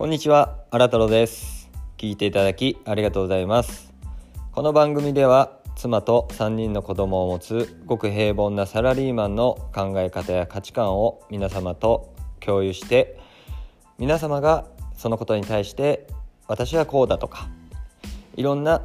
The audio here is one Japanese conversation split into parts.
こんにちは荒太郎です。聞いていただきありがとうございます。この番組では妻と3人の子供を持つごく平凡なサラリーマンの考え方や価値観を皆様と共有して皆様がそのことに対して私はこうだとかいろんな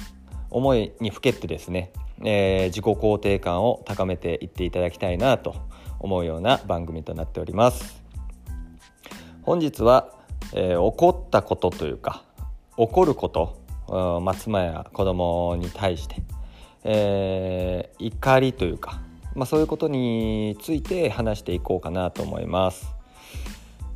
思いにふけってですね、えー、自己肯定感を高めていっていただきたいなと思うような番組となっております。本日は、えー、怒ったことというか怒ることまあ、妻や子供に対して、えー、怒りというか、まあ、そういうことについて話していこうかなと思います。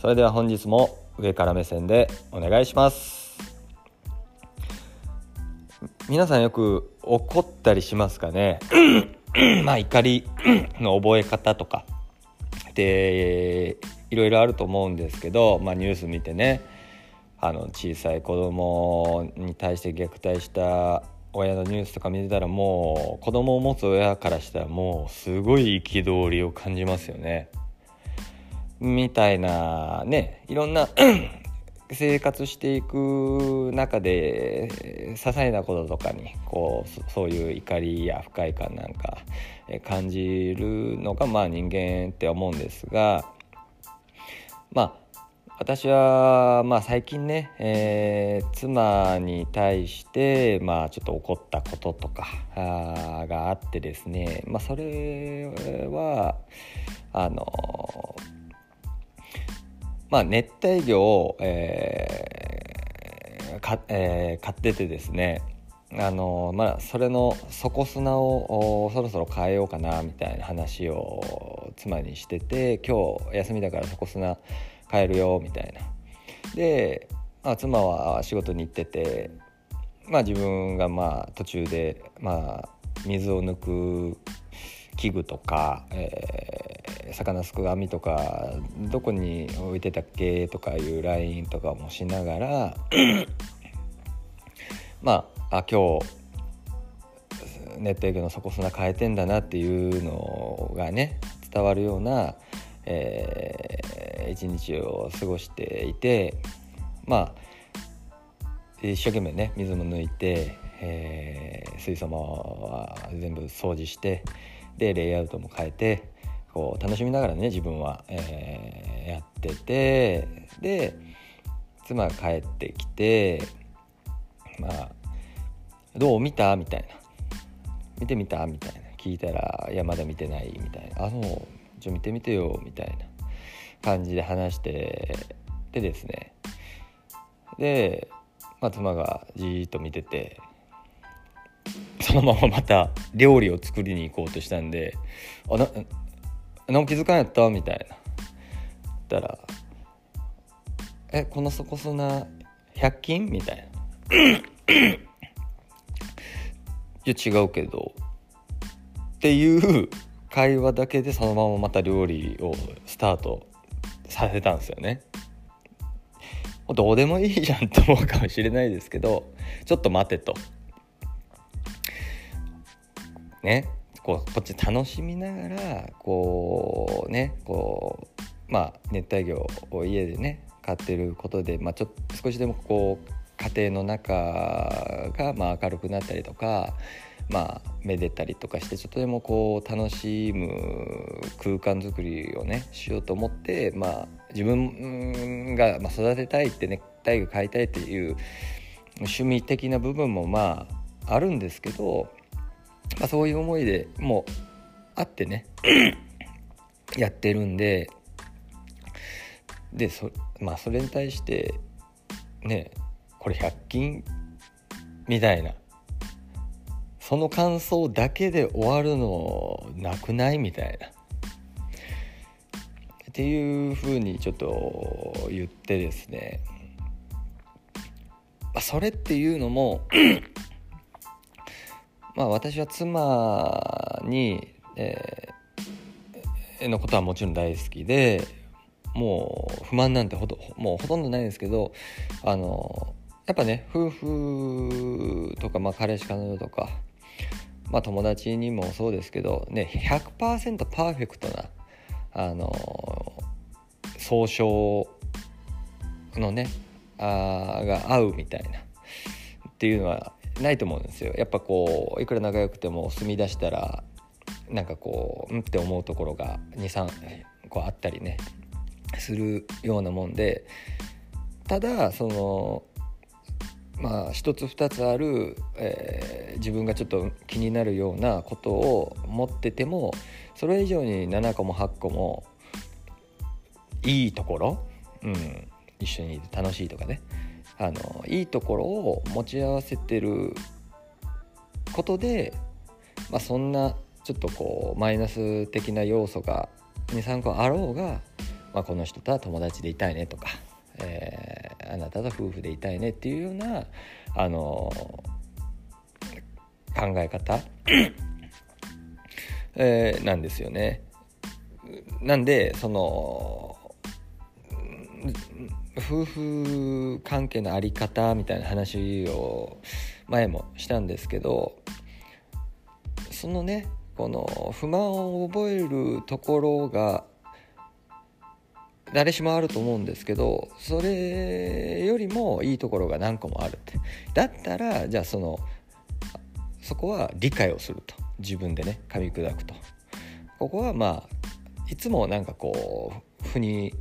それでは本日も上から目線でお願いします。皆さんよく怒ったりしますかね？まあ怒りの覚え方とか。でいろいろあると思うんですけど、まあ、ニュース見てねあの小さい子供に対して虐待した親のニュースとか見てたらもう子供を持つ親からしたらもうすごい憤りを感じますよね。みたいなねいろんな 生活していく中で些細なこととかにこうそういう怒りや不快感なんか感じるのがまあ人間って思うんですがまあ私はまあ最近ね、えー、妻に対してまあちょっと怒ったこととかあがあってですねまあそれはあのまあ、熱帯魚を、えーかえー、飼っててですねあのまあ、それの底砂をそろそろ変えようかなみたいな話を妻にしてて今日休みだから底砂変えるよみたいな。で、まあ、妻は仕事に行ってて、まあ、自分がまあ途中で、まあ、水を抜く器具とか、えー、魚すく網とかどこに置いてたっけとかいう LINE とかもしながら まああ今日熱帯魚の底砂変えてんだなっていうのがね伝わるような、えー、一日を過ごしていてまあ一生懸命ね水も抜いて、えー、水槽も全部掃除してでレイアウトも変えてこう楽しみながらね自分は、えー、やっててで妻が帰ってきてまあ「どう？見た?」みたいな「見てみた?」みたいな聞いたら「いやまだ見てない」みたいな「あそうちょ見てみてよ」みたいな感じで話してでですねで、まあ、妻がじーっと見ててそのまままた料理を作りに行こうとしたんで「あな何気づかんやった?」みたいな言ったら「えこの底砂100均?」みたいな「いや違うけど」っていう会話だけでそのまままた料理をスタートさせたんですよね。どうでもいいじゃんと思うかもしれないですけどちょっと待てとねこうこっち楽しみながらこうねこうまあ熱帯魚を家でね飼ってることで、まあ、ちょっと少しでもこう家庭の中がまあ明るくなったりとかまあめでたりとかしてちょっとでもこう楽しむ空間づくりをねしようと思ってまあ自分がま育てたいってね体育飼いたいっていう趣味的な部分もまああるんですけどまあ、そういう思いでもうあってね やってるんででそ,、まあ、それに対してねこれ100均みたいなその感想だけで終わるのなくない？みたいな。っていうふうにちょっと言ってですね、ま、それっていうのも まあ、私は妻に、えー、のことはもちろん大好きでもう不満なんてほともうほとんどないですけどあのやっぱね夫婦とか、まあ、彼氏彼女とか、まあ、友達にもそうですけど、ね、100%パーフェクトなあの総称のねあが合うみたいなっていうのはないと思うんですよ。やっぱこういくら仲良くても住み出したらなんかこううんって思うところが23こうあったりねするようなもんでただそのまあ一つ二つある、えー、自分がちょっと気になるようなことを持っててもそれ以上に7個も8個もいいところ、うん、一緒にいて楽しいとかね。あのいいところを持ち合わせてることで、まあ、そんなちょっとこうマイナス的な要素が23個あろうが、まあ、この人とは友達でいたいねとか、えー、あなたと夫婦でいたいねっていうような、あの考え方えー、なんですよね。なんでその夫婦関係の在り方みたいな話を前もしたんですけどそのねこの不満を覚えるところが誰しもあると思うんですけどそれよりもいいところが何個もあるって。だったらじゃあそのそこは理解をすると。自分でね噛み砕くと。ここはまあいつもなんかこう腑に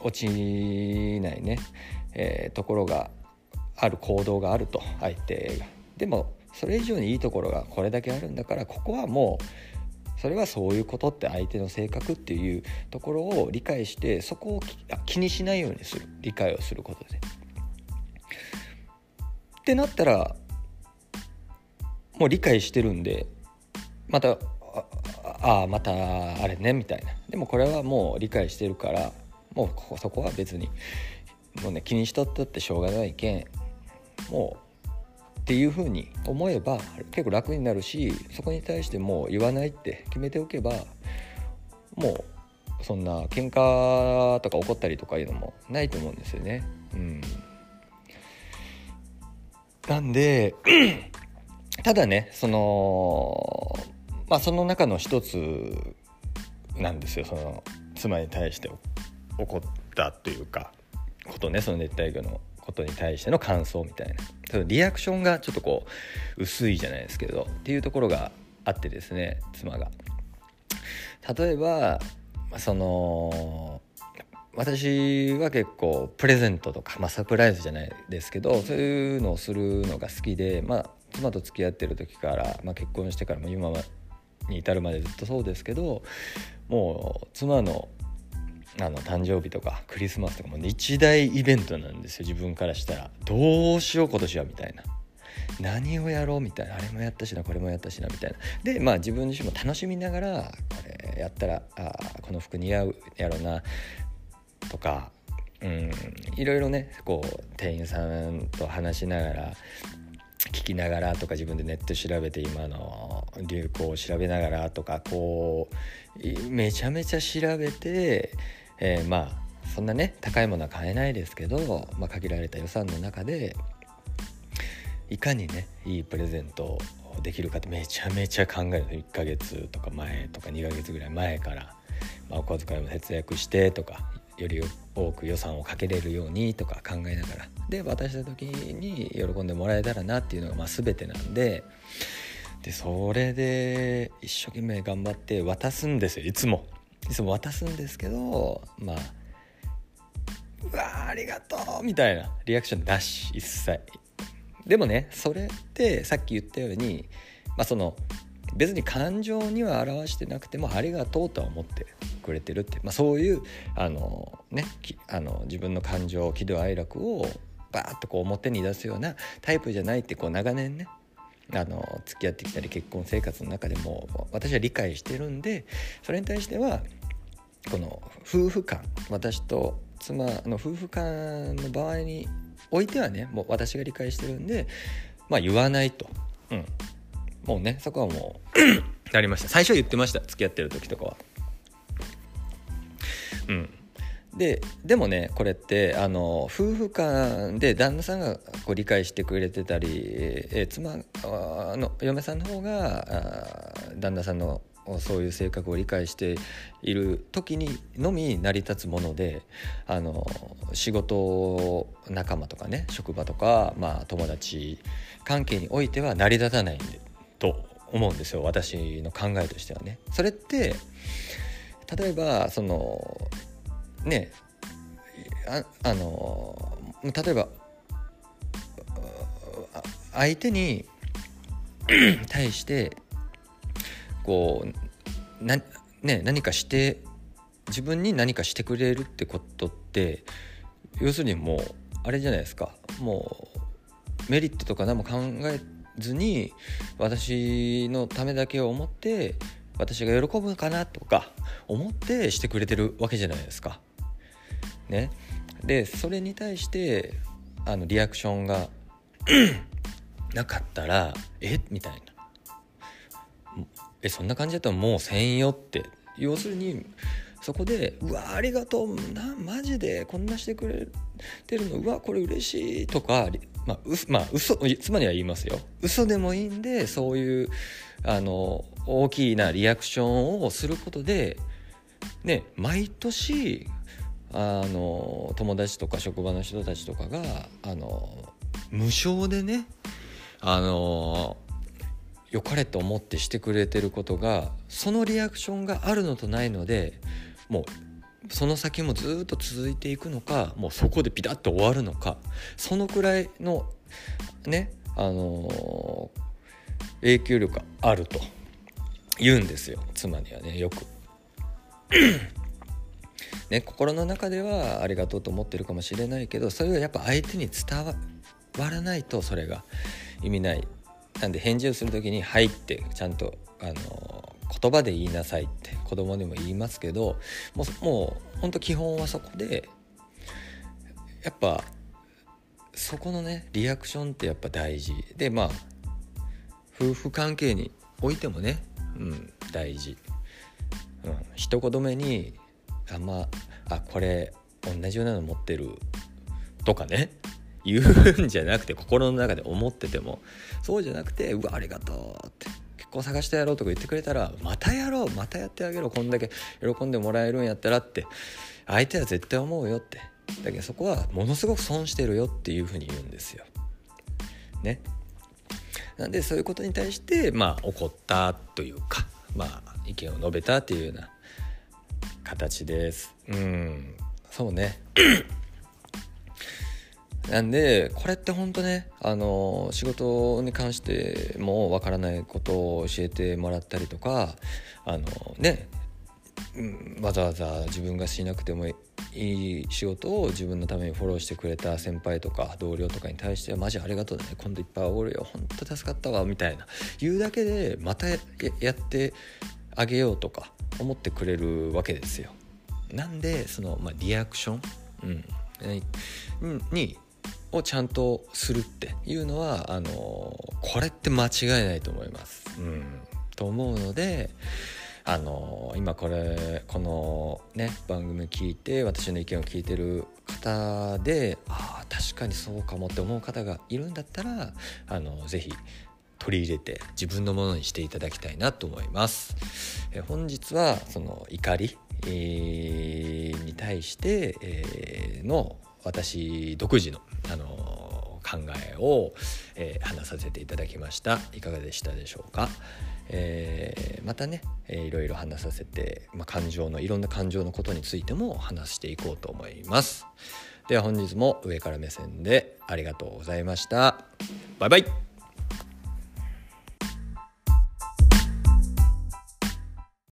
落ちないね、えー、ところがある行動があると相手が。でもそれ以上にいいところがこれだけあるんだからここはもうそれはそういうことって相手の性格っていうところを理解してそこを気にしないようにする理解をすることで。ってなったらもう理解してるんでまたああまたあれねみたいなでもこれはもう理解してるからもうそこは別にもうね気にしとったってしょうがないけんもうっていうふうに思えば結構楽になるしそこに対してもう言わないって決めておけばもうそんな喧嘩とか怒ったりとかいうのもないと思うんですよね。うん、なんで ただねそのまあその中の一つなんですよ。その妻に対して起こったというかことねその熱帯魚の。ことに対しての感想みたいなリアクションがちょっとこう薄いじゃないですけどっていうところがあってですね妻が。例えばその私は結構プレゼントとか、まあ、サプライズじゃないですけどそういうのをするのが好きで、まあ、妻と付き合ってる時から、まあ、結婚してからも今に至るまでずっとそうですけどもう妻のあの誕生日とかクリスマスとかも一大イベントなんですよ。自分からしたら。どうしよう今年はみたいな。何をやろうみたいな。あれもやったしな。これもやったしなみたいな。でまあ自分自身も楽しみながらこれやったらあこの服似合うやろな。とかうんいろいろねこう店員さんと話しながら聞きながらとか自分でネット調べて今の流行を調べながらとかこうめちゃめちゃ調べてえー、まあそんなね高いものは買えないですけど、まあ、限られた予算の中でいかにねいいプレゼントをできるかってめちゃめちゃ考える。1ヶ月とか前とか2ヶ月ぐらい前から、まあ、お小遣いも節約してとかより多く予算をかけれるようにとか考えながら。で渡した時に喜んでもらえたらなっていうのがまあ全てなんででそれで一生懸命頑張って渡すんですよいつも。いつも渡すんですけどまあうわありがとうみたいなリアクションなし一切。でもねそれってさっき言ったようにまあその別に感情には表してなくてもありがとうとは思ってくれてるって、まあ、そういうあの、ね、あの自分の感情喜怒哀楽をバーッとこう表に出すようなタイプじゃないってこう長年ねあの付き合ってきたり結婚生活の中でも私は理解してるんでそれに対してはこの夫婦間私と妻の夫婦間の場合においてはねもう私が理解してるんでまあ言わないと、うん、もうねそこはもう なりました。最初言ってました。付き合ってる時とかは。うん。ででもねこれってあの夫婦間で旦那さんがこう理解してくれてたり、えー、妻の嫁さんの方が旦那さんのそういう性格を理解している時にのみ成り立つものであの仕事仲間とかね職場とか、まあ、友達関係においては成り立たないと思うんですよ私の考えとしてはね。それって例えばそのねああの例えば相手に対してこうな、ね、何かして自分に何かしてくれるってことって要するにもうあれじゃないですか。もうメリットとか何も考えずに私のためだけを思って私が喜ぶかなとか思ってしてくれてるわけじゃないですか。ね、でそれに対してあのリアクションが なかったら「え？みたいな「えそんな感じだったらもうせんよ」って。要するにそこで「うわありがとうなマジでこんなしてくれてるのうわこれ嬉しい」とかまあ、うまあ、嘘妻には言いますよ。嘘でもいいんでそういうあの大きなリアクションをすることでね毎年あの友達とか職場の人たちとかがあの無償でねあの良かれと思ってしてくれてることがそのリアクションがあるのとないのでもうその先もずっと続いていくのかもうそこでピタッと終わるのかそのくらいのねあの影響力があると言うんですよ妻にはねよく。ね、心の中ではありがとうと思ってるかもしれないけどそれがやっぱ相手に伝わらないとそれが意味ないなんで返事をする時に「はい」ってちゃんとあの言葉で言いなさいって子供にも言いますけどもうもうほんと基本はそこでやっぱそこのねリアクションってやっぱ大事。でまあ夫婦関係においてもね、うん、大事、うん、一言目にあんまあこれ同じようなの持ってるとかね。言うんじゃなくて心の中で思っててもそうじゃなくて「うわありがとう」って結婚探してやろうとか言ってくれたら「またやろうまたやってあげろこんだけ喜んでもらえるんやったら」って相手は絶対思うよってだけどそこはものすごく損してるよっていうふうに言うんですよ。ね。なんでそういうことに対してまあ怒ったというかまあ意見を述べたっていうような形ですうんそうねなんでこれって本当ねあの仕事に関してもわからないことを教えてもらったりとかあのね、わざわざ自分がしなくてもいい仕事を自分のためにフォローしてくれた先輩とか同僚とかに対してはマジありがとうね今度いっぱいおごるよ本当助かったわみたいな言うだけでまたやってあげようとか思ってくれるわけですよ。なんでその、まあ、リアクション、うん、にをちゃんとするっていうのはあのこれって間違いないと思います。うん、と思うのであの今これこのね番組聞いて私の意見を聞いてる方でああ確かにそうかもって思う方がいるんだったらあのぜひ取り入れて自分のものにしていただきたいなと思います。え本日はその怒り、えー、に対して、えー、の私独自の、あの考えを、えー、話させていただきました。いかがでしたでしょうか、えー、またね、えー、いろいろ話させて、まあ、感情のいろんな感情のことについても話していこうと思います。では本日も上から目線でありがとうございました。バイバイ。